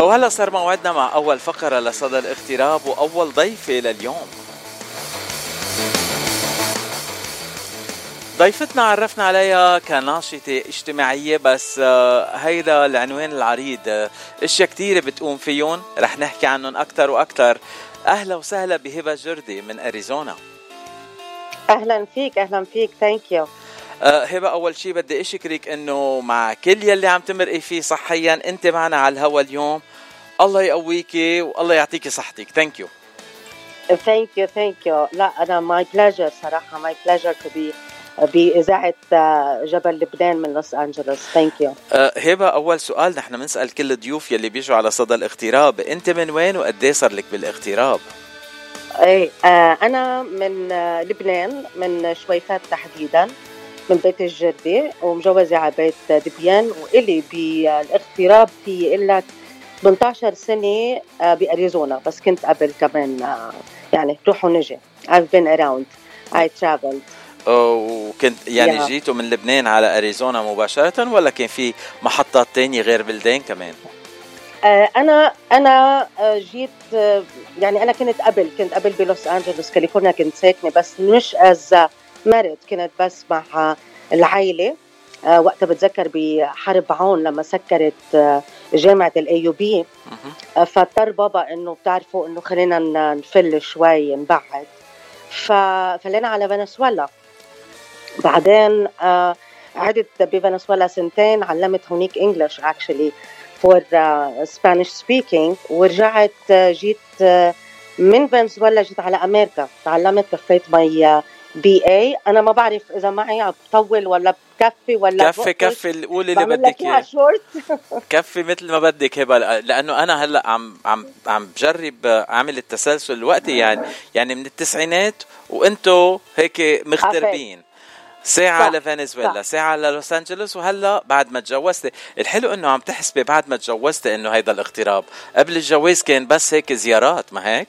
وهلا صار موعدنا مع أول فقرة لصدى الاغتراب وأول ضيفة لليوم ضيفتنا عرفنا عليها كناشطة اجتماعية بس آه، هيدا العنوان العريض. آه، إشياء كتيرة بتقوم فيهم رح نحكي عنهم أكتر وأكتر. أهلا وسهلا بهبة جردي من أريزونا. أهلا فيك أهلا فيك. ثانك يو أه هبة أول شيء بدي أشكرك إنه مع كل يلي عم تمرقي فيه صحيا أنت معنا على الهوا اليوم. الله يقويكي والله يعطيكي صحتك. ثانك يو ثانك يو ثانك يو لا أنا my pleasure صراحة my pleasure to be بإذاعة جبل لبنان من لوس أنجلوس thank you هبة أول سؤال نحن بنسأل كل الضيوف يلي بيجوا على صدى الاغتراب أنت من وين وقد إيه صار لك بالاغتراب؟ إيه آه أنا من آه لبنان من شويفات تحديدا من بيت الجدة ومجوزة على بيت دبيان وإلي بالاغتراب في لك 18 سنة آه، بأريزونا بس كنت قبل كمان آه، يعني روح ونجي I've been around I traveled وكنت يعني yeah. جيتوا من لبنان على أريزونا مباشرة ولا كان في محطات تانية غير بلدان كمان؟ آه، أنا أنا جيت يعني أنا كنت قبل كنت قبل بلوس أنجلوس كاليفورنيا كنت ساكنة بس مش از married كنت بس مع العائله وقتها بتذكر بحرب عون لما سكرت جامعة ال AUB فاضطر بابا إنه بتعرفوا إنه خلينا نفل شوي نبعد. ففلينا على فنزويلا بعدين آه، قعدت بفنزويلا سنتين علمت هونيك English actually for Spanish speaking ورجعت جيت من فنزويلا جيت على أمريكا. تعلمت كفيت مي بي اي أنا ما بعرف إذا معي عم بطول ولا بكفي ولا كفي كفي قولي اللي بدك إياه. كفي مثل ما بدك هبة لأنه أنا هلأ عم عم عم بجرب أعمل التسلسل الوقتي يعني يعني من التسعينات وإنتو هيك مغتربين ساعة صح. لفنزويلا ساعة للوس أنجلوس وهلأ بعد ما تجوزتي. الحلو إنه عم تحسبي بعد ما تجوزتي إنه هيدا الاغتراب. قبل الجواز كان بس هيك زيارات ما هيك؟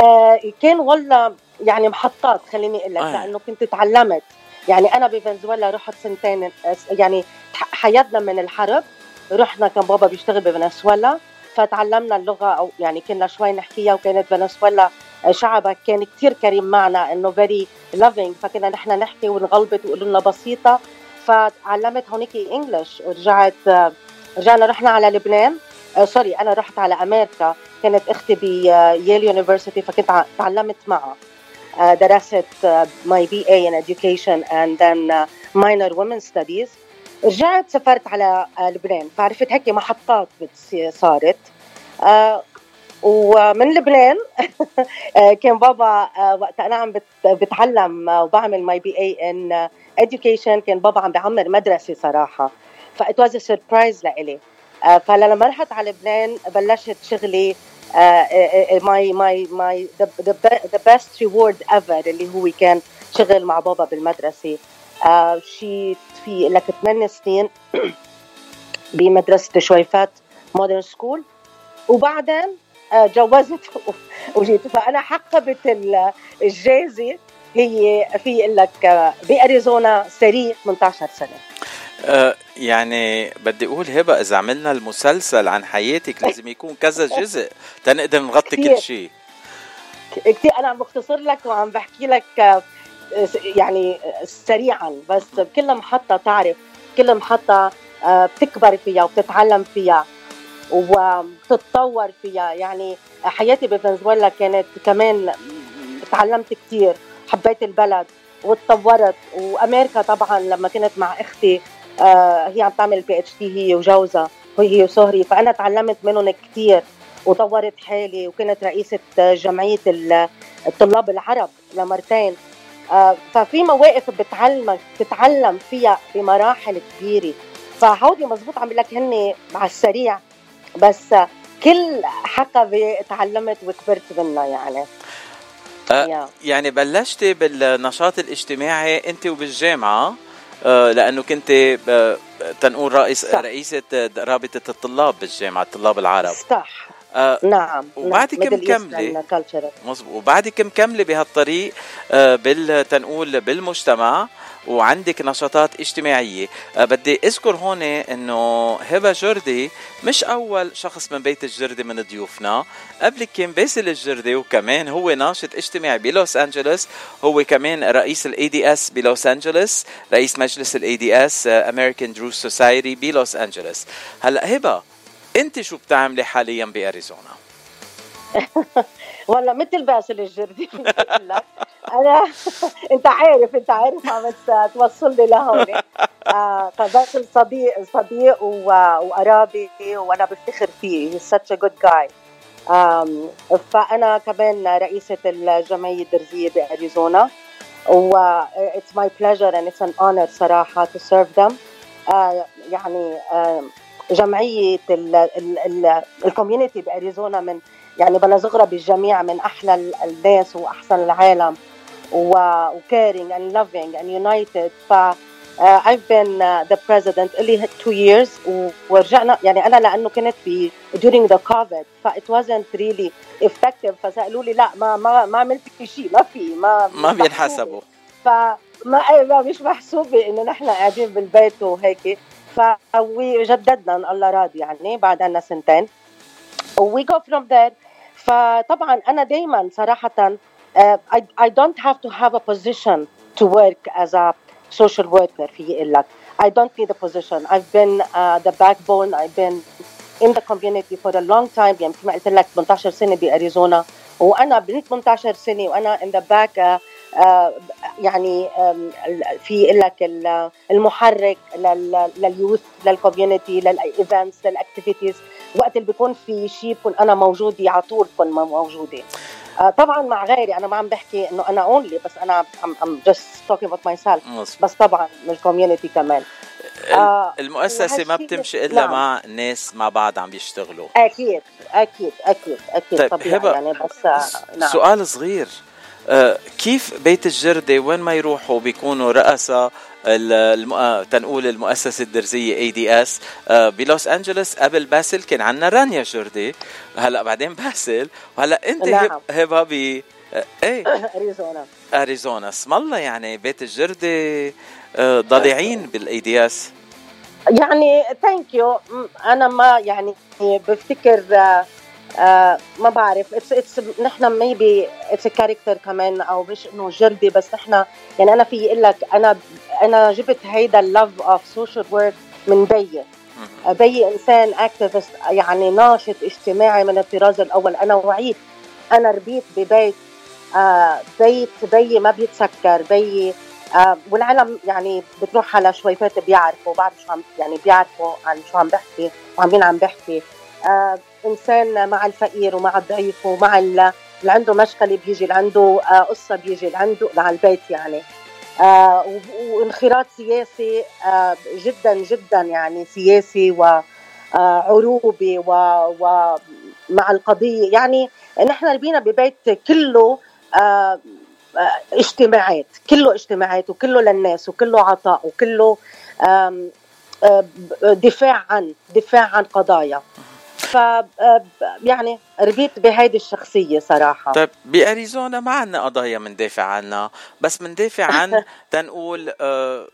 آه كان والله يعني محطات خليني أقول لك آه. لأنه كنت تعلمت. يعني أنا بفنزويلا رحت سنتين يعني حياتنا من الحرب رحنا كان بابا بيشتغل بفنزويلا فتعلمنا اللغة أو يعني كنا شوي نحكيها وكانت فنزويلا شعبها كان كثير كريم معنا إنه very loving فكنا نحن نحكي ونغلبط ويقولوا لنا بسيطة. فتعلمت هونيك English ورجعت رجعنا رحنا على لبنان. sorry أنا رحت على أمريكا كانت أختي ب Yale University فكنت تعلمت معها. درست my BA in education and then minor women studies. رجعت سافرت على لبنان. فعرفت هيك محطات صارت. ومن لبنان كان بابا وقت أنا عم بتعلم وبعمل my BA in education كان بابا عم بعمر مدرسة صراحة. ف it was surprise لإلي. فلما رحت على لبنان بلشت شغلي my my my the best reward ever اللي هو كان شغل مع بابا بالمدرسة. uh, شي في لك ثمان سنين بمدرسة شويفات Modern School وبعدين uh, جوزت وجيت. فأنا حقبت الجائزة هي في لك uh, بأريزونا سريع 18 سنة. أه يعني بدي أقول هبة إذا عملنا المسلسل عن حياتك لازم يكون كذا جزء تنقدر نغطي كل شيء. كثير أنا عم بختصر لك وعم بحكي لك آه، يعني سريعا. بس كل محطة تعرف كل محطة آه، بتكبر فيها وبتتعلم فيها وبتتطور فيها. يعني حياتي بفنزويلا كانت كمان تعلمت كثير حبيت البلد وتطورت. وأمريكا طبعا لما كنت مع أختي آه، هي عم تعمل بي اتش دي هي وجوزها وهي وسهري. فأنا تعلمت منهم كثير وطورت حالي وكنت رئيسة جمعية الطلاب العرب لمرتين. آه، ففي مواقف بتعلمك تتعلم فيها بمراحل كبيرة. فهودي مزبوط عم لك هن على السريع بس كل حقبة تعلمت وكبرت منها يعني. أه يعني بلشتي بالنشاط الاجتماعي انت وبالجامعة. آه، لأنه كنت آه، تنقول رئيس صح. رئيسة رابطة الطلاب بالجامعة الطلاب العرب صح آه نعم وبعدك مكمله مظبوط. وبعدك مكمله بهالطريق آه بالتنقول بالمجتمع وعندك نشاطات اجتماعية. أه بدي أذكر هون أنه هبة جردي مش أول شخص من بيت الجردي من ضيوفنا. قبل كان باسل الجردي وكمان هو ناشط اجتماعي بلوس أنجلوس. هو كمان رئيس ال ADS بلوس أنجلوس رئيس مجلس ال ADS American Druze Society بلوس أنجلوس. هلا هبة انت شو بتعملي حاليا بأريزونا؟ والله مثل باسل الجردي أنا أنت عارف أنت عارف عم توصلني لهون. آه فباسل صديق صديق وقرابي وأنا بفتخر فيه. He's such a good guy. فأنا كمان رئيسة الجمعية الدرزية بأريزونا. و it's my pleasure and it's an honor صراحة to serve them. uh, يعني جمعية الكوميونتي بأريزونا من يعني بلا زغرة بالجميع من أحلى الناس وأحسن العالم و caring and loving and united ف uh, I've been uh, the president اللي two years ورجعنا يعني أنا لأنه كنت في during the COVID. ف it wasn't really effective. فسألوا لي لا ما ما ما عملت شيء ما في ما ما بينحسبوا. فما ما مش محسوبة إنه نحن قاعدين بالبيت وهيك. فجددنا ان الله راضي يعني بعد عنا سنتين. we go from there فطبعا أنا دائما صراحة I don't have to have a position to work as a social worker في لك I don't need a position I been the backbone I been in the community for a long time يعني مثل ما قلت لك 18 سنة بأريزونا. وأنا بال 18 سنة وأنا in the back يعني في لك المحرك لليوث للكوميونتي للايفنتس للاكتيفيتيز وقت اللي بيكون في شيء بكون أنا موجودة على طول بكون موجودة. آه طبعا مع غيري أنا ما عم بحكي إنه أنا only بس أنا I'm just talking about myself بس طبعا من ال community كمان. آه المؤسسة ما بتمشي إلا نعم. مع ناس مع بعض عم بيشتغلوا. أكيد أكيد أكيد أكيد طيب طبيعي يعني بس آه نعم. سؤال صغير. كيف بيت الجردة وين ما يروحوا بيكونوا رؤساء الم... تنقول المؤسسة الدرزية ADS بلوس أنجلوس قبل باسل كان عندنا رانيا جردي هلا بعدين باسل وهلا أنت نعم. هبه ب إيه؟ أريزونا. أريزونا. اسم الله يعني بيت الجردي آه، ضليعين بال ADS يعني thank you أنا ما يعني بفتكر آه، آه ما بعرف. it's it's نحن maybe it's character كمان أو مش إنه جردي بس نحن يعني أنا في أقول لك أنا أنا جبت هيدا ال love of social work من بيي. بيي إنسان activist يعني ناشط اجتماعي من الطراز الأول. أنا وعيت أنا ربيت ببيت آه بيت بيي ما بيتسكر بيي آه والعالم يعني بتروح على شويفات بيعرفوا بعرف شو عم يعني بيعرفوا عن شو عم بحكي وعم مين عم بحكي. آه إنسان مع الفقير ومع الضعيف ومع اللي عنده مشكله بيجي اللي عنده آه قصة بيجي اللي عنده على البيت يعني. آه وانخراط سياسي آه جدا جدا يعني سياسي وعروبي آه ومع القضية. يعني نحن بينا ببيت كله آه اجتماعات كله اجتماعات وكله للناس وكله عطاء وكله دفاع عن دفاع عن قضايا. ف يعني ربيت بهيدي الشخصية صراحة. طيب بأريزونا ما عندنا قضايا مندافع عنها بس مندافع عن تنقول آه،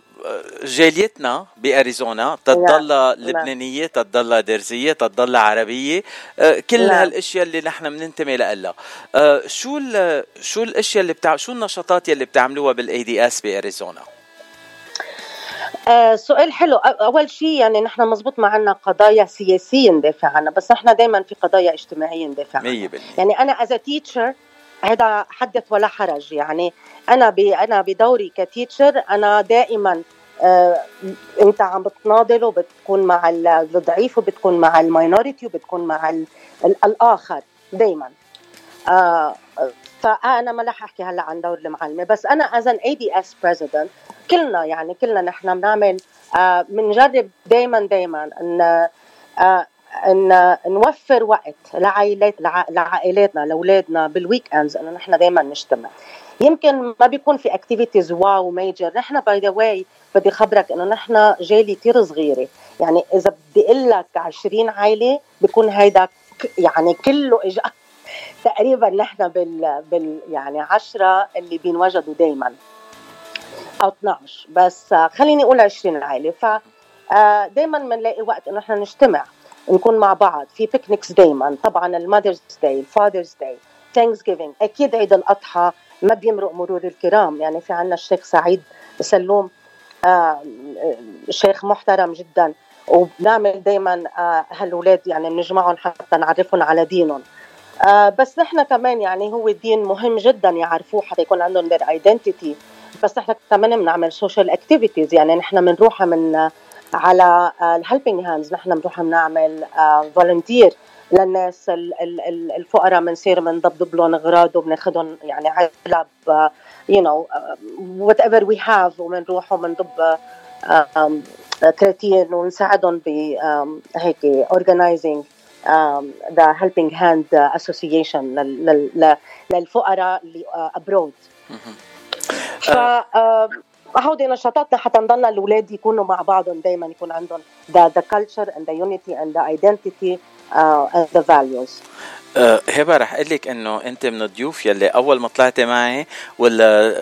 جاليتنا بأريزونا تضل لبنانية تضل درزيه تضل عربية آه، كل لا. هالأشياء اللي نحن بننتمي لها. آه، شو شو الأشياء اللي بتاع شو النشاطات يلي بتعملوها بالأي دي إس بأريزونا؟ آه سؤال حلو. أول شيء يعني نحن مزبوط ما عندنا قضايا سياسية ندافع عنها بس نحن دائما في قضايا اجتماعية ندافع عنها يعني أنا as teacher هذا حدث ولا حرج. يعني أنا ب أنا بدوري ك teacher أنا دائما آه أنت عم بتناضل وبتكون مع الضعيف وبتكون مع ال minority وبتكون مع ال ال الآخر. دائما آه فأنا ما رح أحكي هلا عن دور المعلمة بس أنا as an ADS president كلنا يعني كلنا نحن بنعمل بنجرب آه دائما دائما إن آه إن نوفر وقت لعائلات لعائلاتنا لأولادنا بال weekends إنه نحن دائما نجتمع. يمكن ما بيكون في activities wow major نحن by the way بدي خبرك إنه نحن جالي كثير صغيرة. يعني إذا بدي أقول لك 20 عائلة بيكون هيدا يعني كله اجى تقريبا نحن بال, بال يعني عشرة اللي بينوجدوا دائما أو 12 بس خليني أقول 20 عائلة. ف دائما بنلاقي وقت إنه إحنا نجتمع نكون مع بعض. في picnics دائما طبعا ال Mother's Day ال Father's Day Thanksgiving أكيد عيد الأضحى ما بيمرق مرور الكرام. يعني في عنا الشيخ سعيد سلوم آه شيخ محترم جدا. وبنعمل دائما آه هالولاد يعني بنجمعهم حتى نعرفهم على دينهم. آه بس نحن كمان يعني هو الدين مهم جدا يعرفوه حتى يكون عندهم their identity. بس نحن كمان بنعمل social activities يعني نحن بنروح من على ال Helping Hands نحن بنروح بنعمل volunteer للناس الفقراء بنصير بنضبضب لهم أغراض وبناخذهم يعني علب you know whatever we have وبنروح وبنضب كراتين ونساعدهم ب هيك organizing the Helping Hand Association للفقراء اللي ابرود ف هودي نشاطاتنا حتى نضلنا الاولاد يكونوا مع بعضهم دائما يكون عندهم the the culture and the unity and the identity uh, and the values. أه هبة رح أقول لك إنه أنت من الضيوف يلي أول ما طلعتي معي ولا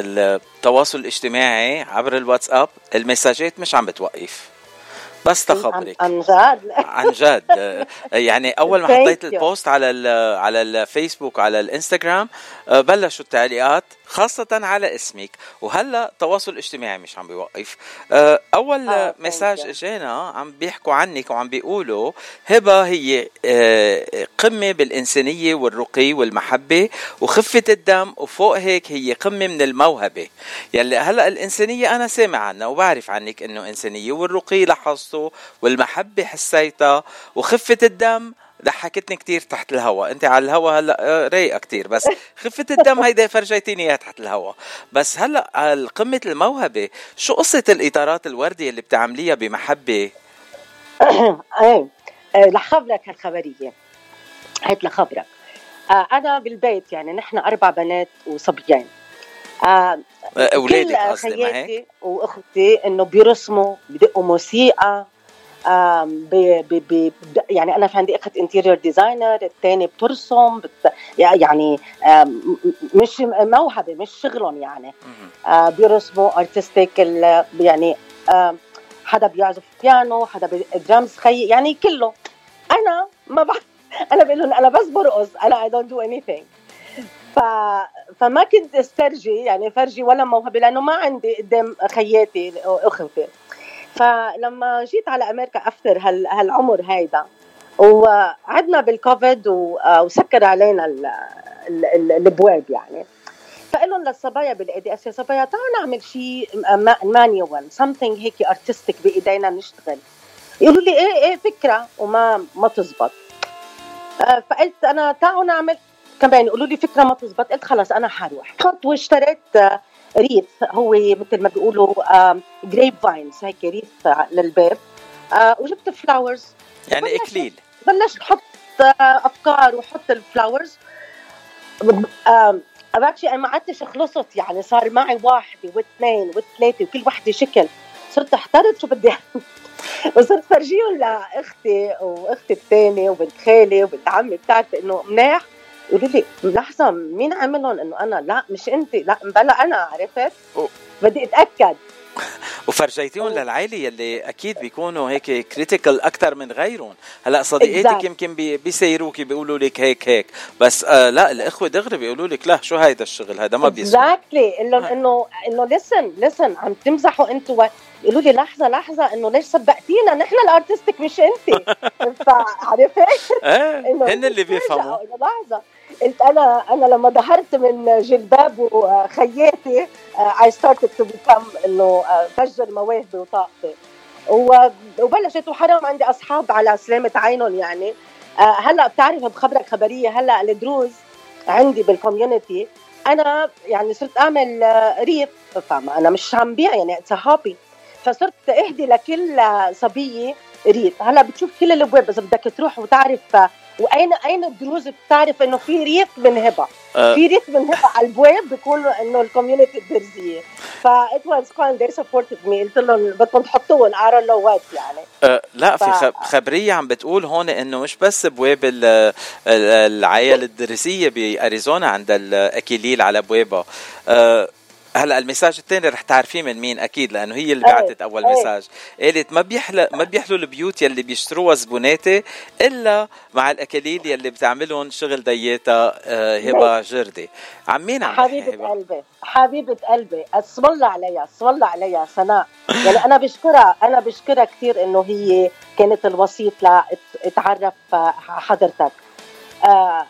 التواصل الاجتماعي عبر الواتساب المساجات مش عم بتوقف. بس تخبرك. عن جد عن جد يعني أول ما حطيت البوست على ال على الفيسبوك وعلى الإنستغرام بلشوا التعليقات خاصة على اسمك. وهلأ التواصل الاجتماعي مش عم بيوقف. أول آه مساج اجانا عم بيحكوا عنك وعم بيقولوا هبة هي قمة بالإنسانية والرقي والمحبة وخفة الدم وفوق هيك هي قمة من الموهبة. يلي هلأ الإنسانية أنا سامع عنها وبعرف عنك إنه إنسانية والرقي لاحظته والمحبة حسيتها وخفة الدم. ضحكتني كتير تحت الهواء أنت على الهواء هلأ رايقة كتير بس خفه الدم هيدا فرجيتيني إياها تحت الهواء بس هلأ قمة الموهبة شو قصة الإطارات الوردية اللي بتعمليها بمحبة؟ إيه لخبرك هالخبريه هيك لخبرك. أنا بالبيت يعني نحن أربع بنات وصبيان. أولادك قصدي هيك؟ وأختي إنه بيرسموا بدقوا موسيقى بي بي بي يعني أنا في عندي أخت interior designer الثاني بترسم بت يعني مش موهبة مش شغلهم يعني. بيرسموا artistic يعني حدا بيعزف بيانو حدا درامز خي يعني كله. أنا ما بعرف أنا بقول لهم أنا بس برقص أنا I don't do anything ف... فما كنت استرجي يعني فرجي ولا موهبة لأنه ما عندي قدام خياتي واخوتي فلما جيت على أمريكا after هال هالعمر هيدا وعدنا بالكوفيد وسكر علينا الابواب يعني. لهم للصبايا بال ADS يا صبايا تعالوا نعمل شيء manual something هيك artistic بإيدينا نشتغل. يقولوا لي إيه إيه فكرة. وما ما تزبط. فقلت أنا تعالوا نعمل كمان يقولوا لي فكرة ما تزبط. قلت خلص أنا حروح. رحت واشتريت ريث هو مثل ما بيقولوا grape vines هيك wreath للباب. وجبت flowers يعني إكليل. بلشت أحط أفكار وحط ال flowers actually ما عدتش خلصت يعني صار معي واحدة واثنين وثلاثة وكل وحده شكل. صرت احترت شو بدي وصرت فرجيهم لأختي وأختي الثانية وبنت خالي وبنت عمي. بتعرفي إنه مناح يقولوا لي لحظة مين عملهم إنه أنا لا مش انت لا بلا أنا عرفت؟ بدي أتأكد. وفرجيتيهم للعائلة يلي أكيد بيكونوا هيك critical أكثر من غيرهم. هلأ صديقاتك يمكن بيسيروكي بيقولوا لك هيك هيك. بس آه لا الإخوة دغري بيقولوا لك لا شو هيدا الشغل؟ هذا ما بيسوى exactly إنه إنه إنه listen listen عم تمزحوا أنتوا يقولوا لي لحظة لحظة إنه ليش سبقتينا نحن ال artistic مش انت فعرفت؟ إيه هن اللي بيفهموا. لحظة. قلت أنا أنا لما ظهرت من جلباب وخياتي I started to become انه فجر مواهبي وطاقتي. وبلشت وحرام عندي أصحاب على سلامة عينهم يعني. هلأ بتعرف بخبرك خبرية هلأ الدروز عندي بال community أنا يعني صرت أعمل wreath فما أنا مش عم بيع يعني it's hobby فصرت أهدي لكل صبية wreath. هلأ بتشوف كل الأبواب إذا بدك تروح وتعرف واين أين الدروز بتعرف إنه في wreath من هبة؟ آه. في wreath من على البواب بيقولوا إنه ال community الدرزيه ف it was fun they supported me قلت لهم بدكم تحطوهم or لو what يعني. أه لا ف... في خبرية عم بتقول هون إنه مش بس بواب العيال الدرزيه بأريزونا عند الاكيليل على بوابها أه هلا المساج الثاني رح تعرفيه من مين أكيد لأنه هي اللي بعثت أول أيه. مساج. قالت ما بيحلى ما بيحلوا البيوت يلي بيشتروها زبوناتي إلا مع الاكاليل يلي بتعملهم شغل دياتا آه، هبة جردي. عم مين عم حبيبة قلبي حبيبة قلبي اسم الله عليها اسم الله عليها سناء. يعني أنا بشكرها أنا بشكرها كثير إنه هي كانت الوسيط لاتعرف حضرتك. آه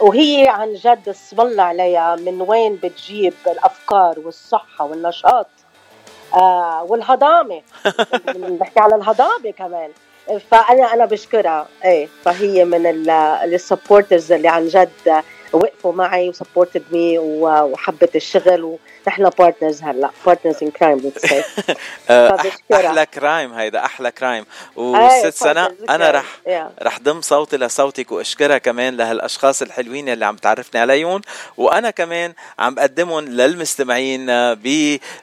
وهي عن جد اسم الله عليها من وين بتجيب الأفكار والصحة والنشاط آه والهضامة. بحكي على الهضامة كمان. فأنا أنا بشكرها. إيه فهي من ال supporters اللي عن جد وقفوا معي و supported me وحبت الشغل ونحن partners هلا. partners in crime أحلى crime هيدا أحلى crime وست سنة أنا رح رح ضم صوتي لصوتك وأشكرها كمان لهالأشخاص الحلوين اللي عم تعرفني عليهم. وأنا كمان عم بقدمهم للمستمعين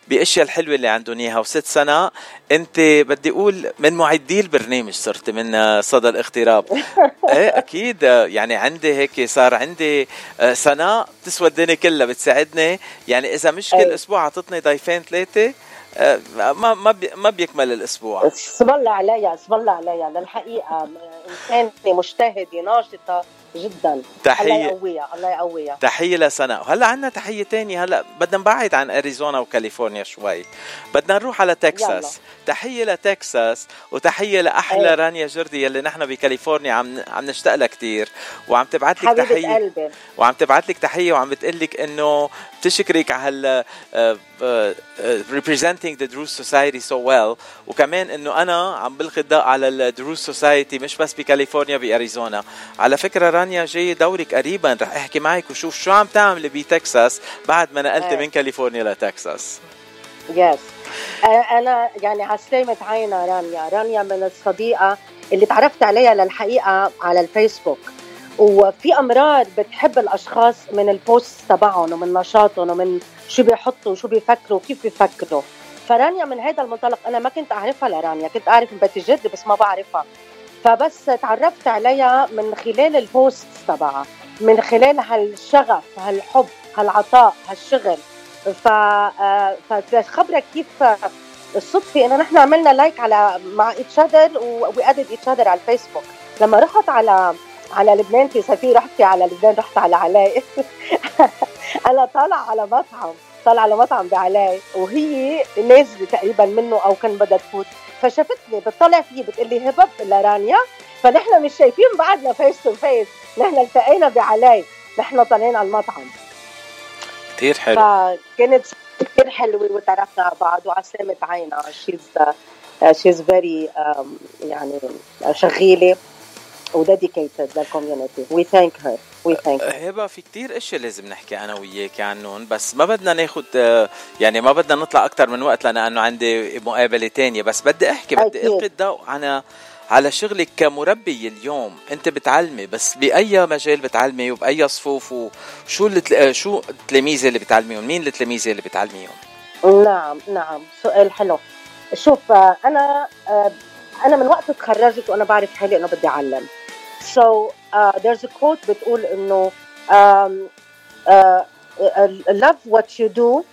بأشياء الحلوة اللي عندهم إياها. وست سنة أنت بدي أقول من معدي البرنامج صرت من صدى الاغتراب. إيه أكيد يعني عندي هيك صار عندي آه، سناء بتسوى الدنيا كلها بتساعدني. يعني إذا مش كل. أسبوع عطتني ضيفين ثلاثة آه، ما ما ما بيكمل الأسبوع. اسم الله عليها اسم الله عليها للحقيقة انسانه مجتهده ناشطه جدا. تحية الله يقويها الله يقويها. تحية لسناء. وهلا عندنا تحية تانية. هلا بدنا نبعد عن أريزونا وكاليفورنيا شوي. بدنا نروح على تكساس. يلا. تحية لتكساس وتحية لأحلى أيه. رانيا جردي يلي نحن بكاليفورنيا عم عم نشتاق لها كثير وعم تبعت لك تحية. قلبي. وعم تبعت لك تحية وعم بتقول لك إنه بتشكرك على هال representing the Druze society so well. وكمان إنه أنا عم بلقي الضوء على الدروز society مش بس بكاليفورنيا بأريزونا. على فكرة رانيا جاي دورك قريبا رح أحكي معك وشوف شو عم تعملي بتكساس بعد ما نقلت من كاليفورنيا لتكساس. yes أنا يعني على سلامة عينا رانيا. رانيا من الصديقة اللي تعرفت عليها للحقيقة على الفيسبوك. وفي امرار بتحب الأشخاص من ال post تبعهم ومن نشاطهم ومن شو بيحطوا وشو بيفكروا وكيف بيفكروا. فرانيا من هذا المنطلق أنا ما كنت أعرفها لرانيا كنت أعرف من بيت جدي بس ما بعرفها. فبس تعرفت عليها من خلال ال post تبعها من خلال هالشغف هالحب هالعطاء هالشغل. ف فخبرك كيف الصدفه إنه نحن عملنا like على مع each other we added each other على الفيسبوك. لما رحت على على لبنان في سفير رحتي على لبنان رحت على علاء. أنا طالعة على مطعم طالعة على مطعم بعلاء وهي نازله تقريبا منه أو كان بدها تفوت. فشافتني بتطلع فيه بتقول لي هبب لرانيا. فنحن مش شايفين بعدنا face to face نحن التقينا بعلاء. نحن طالعين على المطعم. كثير حلو. فكانت كثير حلوة وتعرفنا على بعض وعلى سلامة عينا she's she's very يعني شغيلة. و dedicated لل community we thank her we thank هبة في كتير إشياء لازم نحكي أنا وياك عنهم بس ما بدنا ناخذ يعني ما بدنا نطلع أكثر من وقت لأنه عندي مقابلة تانية بس بدي أحكي بدي ألقي الضوء على على شغلك كمربي اليوم. أنت بتعلمي بس بأي مجال بتعلمي وبأي صفوف وشو اللي شو التلاميذ اللي بتعلميهم؟ مين التلاميذ اللي بتعلميهم؟ نعم نعم. سؤال حلو. شوف أنا أنا من وقت تخرجت وأنا بعرف حالي إنه بدي أعلم. So uh, there's a quote بتقول انه um, uh, love what you do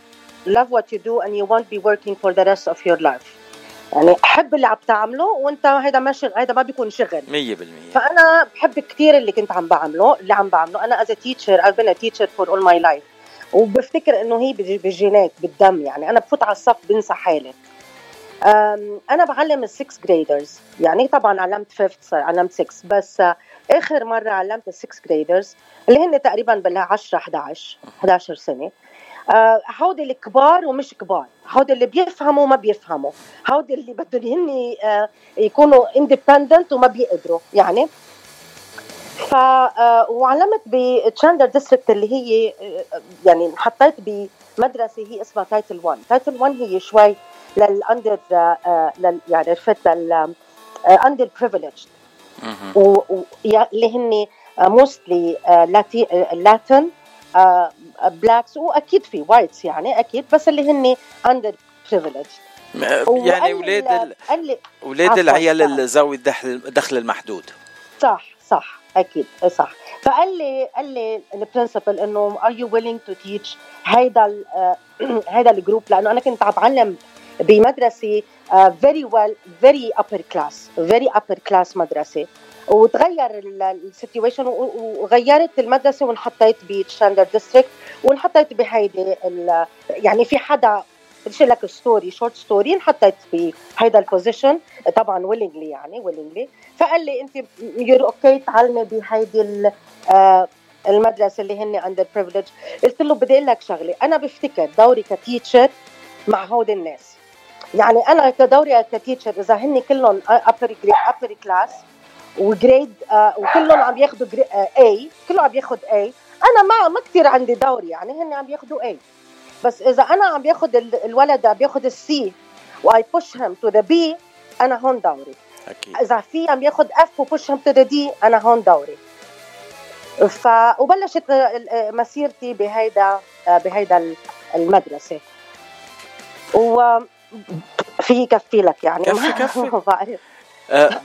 love what you do and you won't be working for the rest of your life. يعني حب اللي عم تعمله وانت هيدا ما شغل هيدا ما بيكون شغل. 100% فأنا بحب كثير اللي كنت عم بعمله اللي عم بعمله. أنا as teacher I've been a teacher for all my life. وبفتكر إنه هي بالجينات بالدم يعني. أنا بفوت على الصف بنسى حالي. أنا بعلم ال sixth graders يعني طبعا علمت fifth علمت 6 بس آخر مرة علمت ال sixth graders اللي هن تقريبا بال 10 11 11 سنة. آه، هودي الكبار ومش كبار. هودي اللي بيفهموا وما بيفهموا. هودي اللي بدهم هن آه، يكونوا independent وما بيقدروا. يعني ف آه، وعلمت بتشاندر district اللي هي يعني حطيت بمدرسة هي اسمها title 1 title 1 هي شوي لل under لل يعني عرفت لل underprivileged اللي هن mostly Latin blacks وأكيد في whites يعني أكيد بس اللي هن underprivileged يعني أولاد أولاد العيال ذوي الدخل المحدود. صح صح أكيد صح. فقال لي قال لي ال principal إنه are you willing to teach هيدا هيدا ال group؟ لأنه أنا كنت عم بعلم بمدرسة very well very upper class very upper class مدرسة. وتغير ال situation وغيرت المدرسة وانحطيت ب Chandler district وانحطيت بهيدي يعني في حدا بدي long story short story انحطيت بهيدا ال position طبعا willingly يعني willingly فقال لي أنت you're okay تعلمي بهيدي آه، المدرسة اللي هن underprivileged قلت له بدي أقول لك شغلة أنا بفتكر دوري ك teacher مع هود الناس. يعني أنا كدوري ك teacher إذا هن كلهم upper upper class و grade وكلهم عم ياخذوا A كله عم ياخذ A أنا ما ما كثير عندي دوري يعني هن عم ياخذوا A بس إذا أنا عم باخذ الولد عم باخذ ال C و I push him to the B أنا هون دوري. أكيد. إذا في عم ياخذ F و push him to the D أنا هون دوري. ف وبلشت مسيرتي بهيدا بهيدا المدرسة. و في يكفي لك يعني. كفي كفي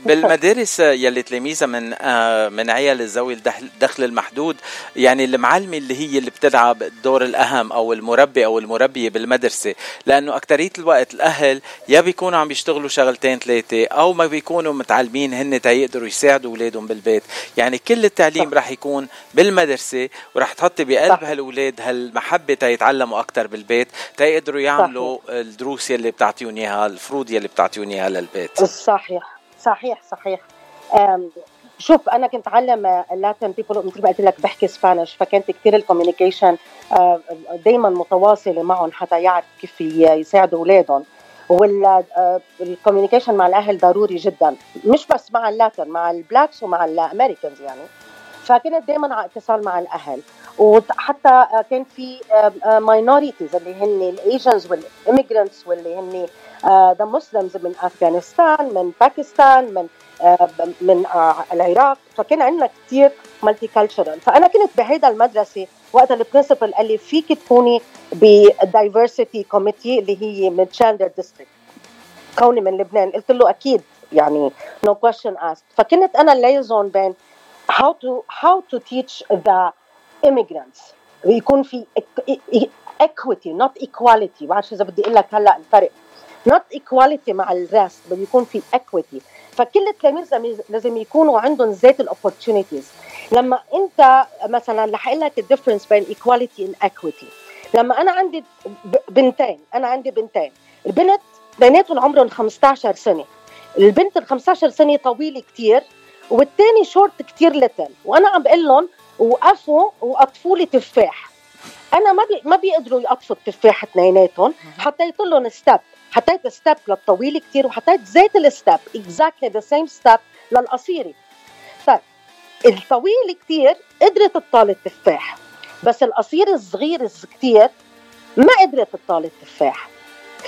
بالمدارس يلي تلاميذها من آه، من عيال ذوي الدخل المحدود يعني المعلمة اللي هي اللي بتلعب الدور الأهم أو المربي أو المربية بالمدرسة لأنه اكثريه الوقت الأهل يا بيكونوا عم بيشتغلوا شغلتين ثلاثة أو ما بيكونوا متعلمين هن تيقدروا يساعدوا أولادهم بالبيت. يعني كل التعليم رح يكون بالمدرسة ورح تحطي بقلب هالأولاد هالمحبة تيتعلموا أكثر بالبيت تيقدروا يعملوا الدروس يلي بتعطيهم إياها الفروض يلي بتعطيهم إياها للبيت. صحيح. صحيح صحيح. شوف أنا كنت أعلم ال Latin people مثل ما قلت لك بحكي Spanish فكانت كثير ال communication دائما متواصلة معهم حتى يعرف كيف يساعدوا أولادهم. وال communication مع الأهل ضروري جدا. مش بس مع ال Latin مع ال blacks ومع ال Americans يعني. فكنت دائما على اتصال مع الأهل. وحتى كان في minorities اللي هن ال Asians وال immigrants واللي هن the Muslims من أفغانستان من باكستان من من العراق. فكان عندنا كثير multicultural فأنا كنت بهيدا المدرسة وقت ال principal قال لي فيك تكوني ب diversity committee اللي هي من Chandler district كوني من لبنان. قلت له أكيد يعني no question asked. فكنت أنا ال liaison بين how to how to teach the immigrants. ويكون في equity not equality. بعرفش إذا بدي أقول لك هلأ الفرق. Not equality مع الرأس بده يكون في equity. فكل التلاميذ لازم يكونوا عندهم ذات ال opportunities لما أنت مثلا رح أقول لك ال difference بين and equity. لما أنا عندي بنتين أنا عندي بنتين. البنت بيناتهم عمرهم 15 سنة. البنت ال 15 سنة طويلة كثير والثاني شورت كثير little وأنا عم بقول لهم وقفوا وقطفوا لي تفاح. أنا ما بي ما بيقدروا يقطفوا التفاح اثنيناتهم حطيت لهم step حطيت step للطويل كثير وحطيت زيت ال step exactly the same step للقصيره طيب الطويل كثير قدرت تطال التفاح بس القصير الصغير كثير ما قدرت تطال التفاح.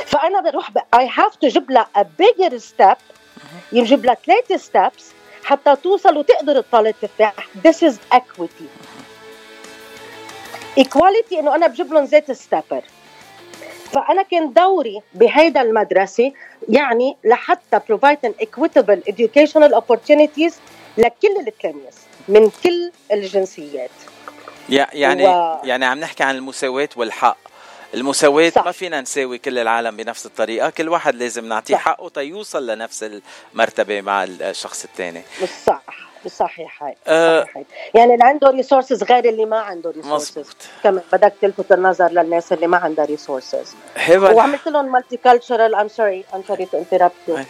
فأنا بروح I have to جيب لها a bigger step يجيب لها ثلاث steps حتى توصل وتقدر تطال التفاح. This is equity. Equality إنه أنا بجيب لهم زيت ستابر فأنا كان دوري بهيدا المدرسة يعني لحتى provide an equitable educational opportunities لكل التلاميذ من كل الجنسيات. يعني و... يعني عم نحكي عن المساواة والحق. المساواة صح. ما فينا نساوي كل العالم بنفس الطريقة كل واحد لازم نعطيه حقه تيوصل لنفس المرتبة مع الشخص الثاني. صح. صحيح أه صحيح يعني اللي عنده resources غير اللي ما عنده resources كمان بدك تلفت النظر للناس اللي ما عندها resources وعملت لهم multicultural I'm sorry I'm sorry to interrupt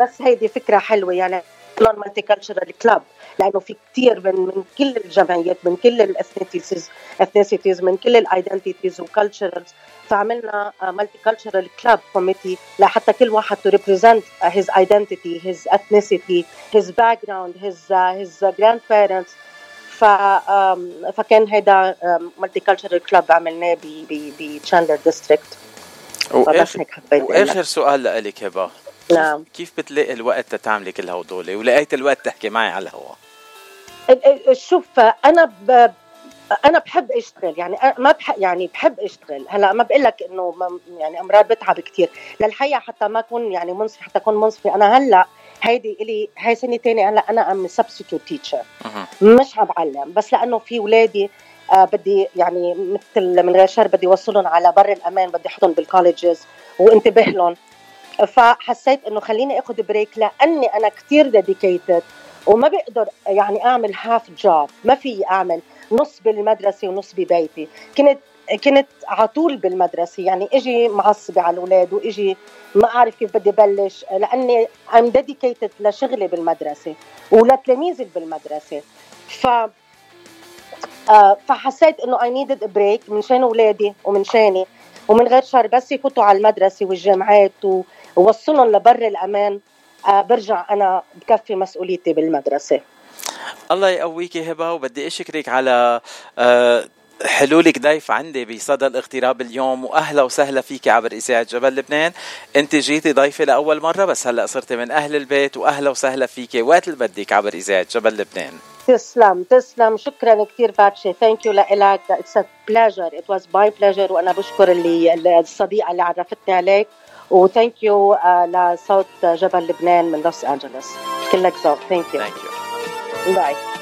بس هيدي فكرة حلوة يعني لهم multicultural club لأنه في كثير من من كل الجمعيات من كل ال ethnities ethnicities من كل ال identities و cultures فعملنا multicultural club committee لحتى كل واحد to represent his identity his ethnicity his background his his grandparents ف فكان هيدا multicultural club عملناه ب Chandler district واخر واخر سؤال لك هبه نعم. كيف بتلاقي الوقت تتعملي كل هدول؟ ولقيت الوقت تحكي معي على الهواء شوف أنا ب... أنا بحب أشتغل يعني ما بحب يعني بحب أشتغل. هلأ ما بقول لك إنه يعني امرار بتعب كثير للحقيقة حتى ما أكون يعني منصفه حتى أكون منصفه أنا هلأ هيدي إلي هاي سنة ثانية هلأ أنا I'm substitute teacher مش عم بعلم بس لأنه في اولادي آه بدي يعني مثل من غير شر بدي اوصلهم على بر الأمان بدي أحطهم بال colleges وانتبه لهم. فحسيت إنه خليني اخذ break لأني أنا كثير dedicated وما بقدر يعني أعمل half job ما في أعمل نص بالمدرسة ونص ببيتي. كنت كنت على طول بالمدرسة يعني إجي معصبة على الأولاد وإجي ما أعرف كيف بدي بلش لأني I'm dedicated لشغلي بالمدرسة ولتلاميذي بالمدرسة. ف آه فحسيت إنه I needed break من شان أولادي ومن شاني ومن غير شر بس يفوتوا على المدرسة والجامعات ووصلهم لبر الأمان. آه برجع أنا بكفي مسؤوليتي بالمدرسة. الله يقويكي هبة وبدي أشكرك على آه حلولك ضيف عندي بصدى الاغتراب اليوم وأهلا وسهلا فيك عبر إذاعة جبل لبنان. أنت جيتي ضيفه لأول مرة بس هلأ صرتي من أهل البيت وأهلا وسهلا فيك. وقت اللي بدك عبر إذاعة جبل لبنان. تسلم تسلم. شكرا كثير باتشي thank you لك it's pleasure it was my pleasure وأنا بشكر اللي الصديقة اللي عرفتني عليك. و thank you لصوت جبل لبنان من لوس أنجلوس كلك ذوق ثانك يو باي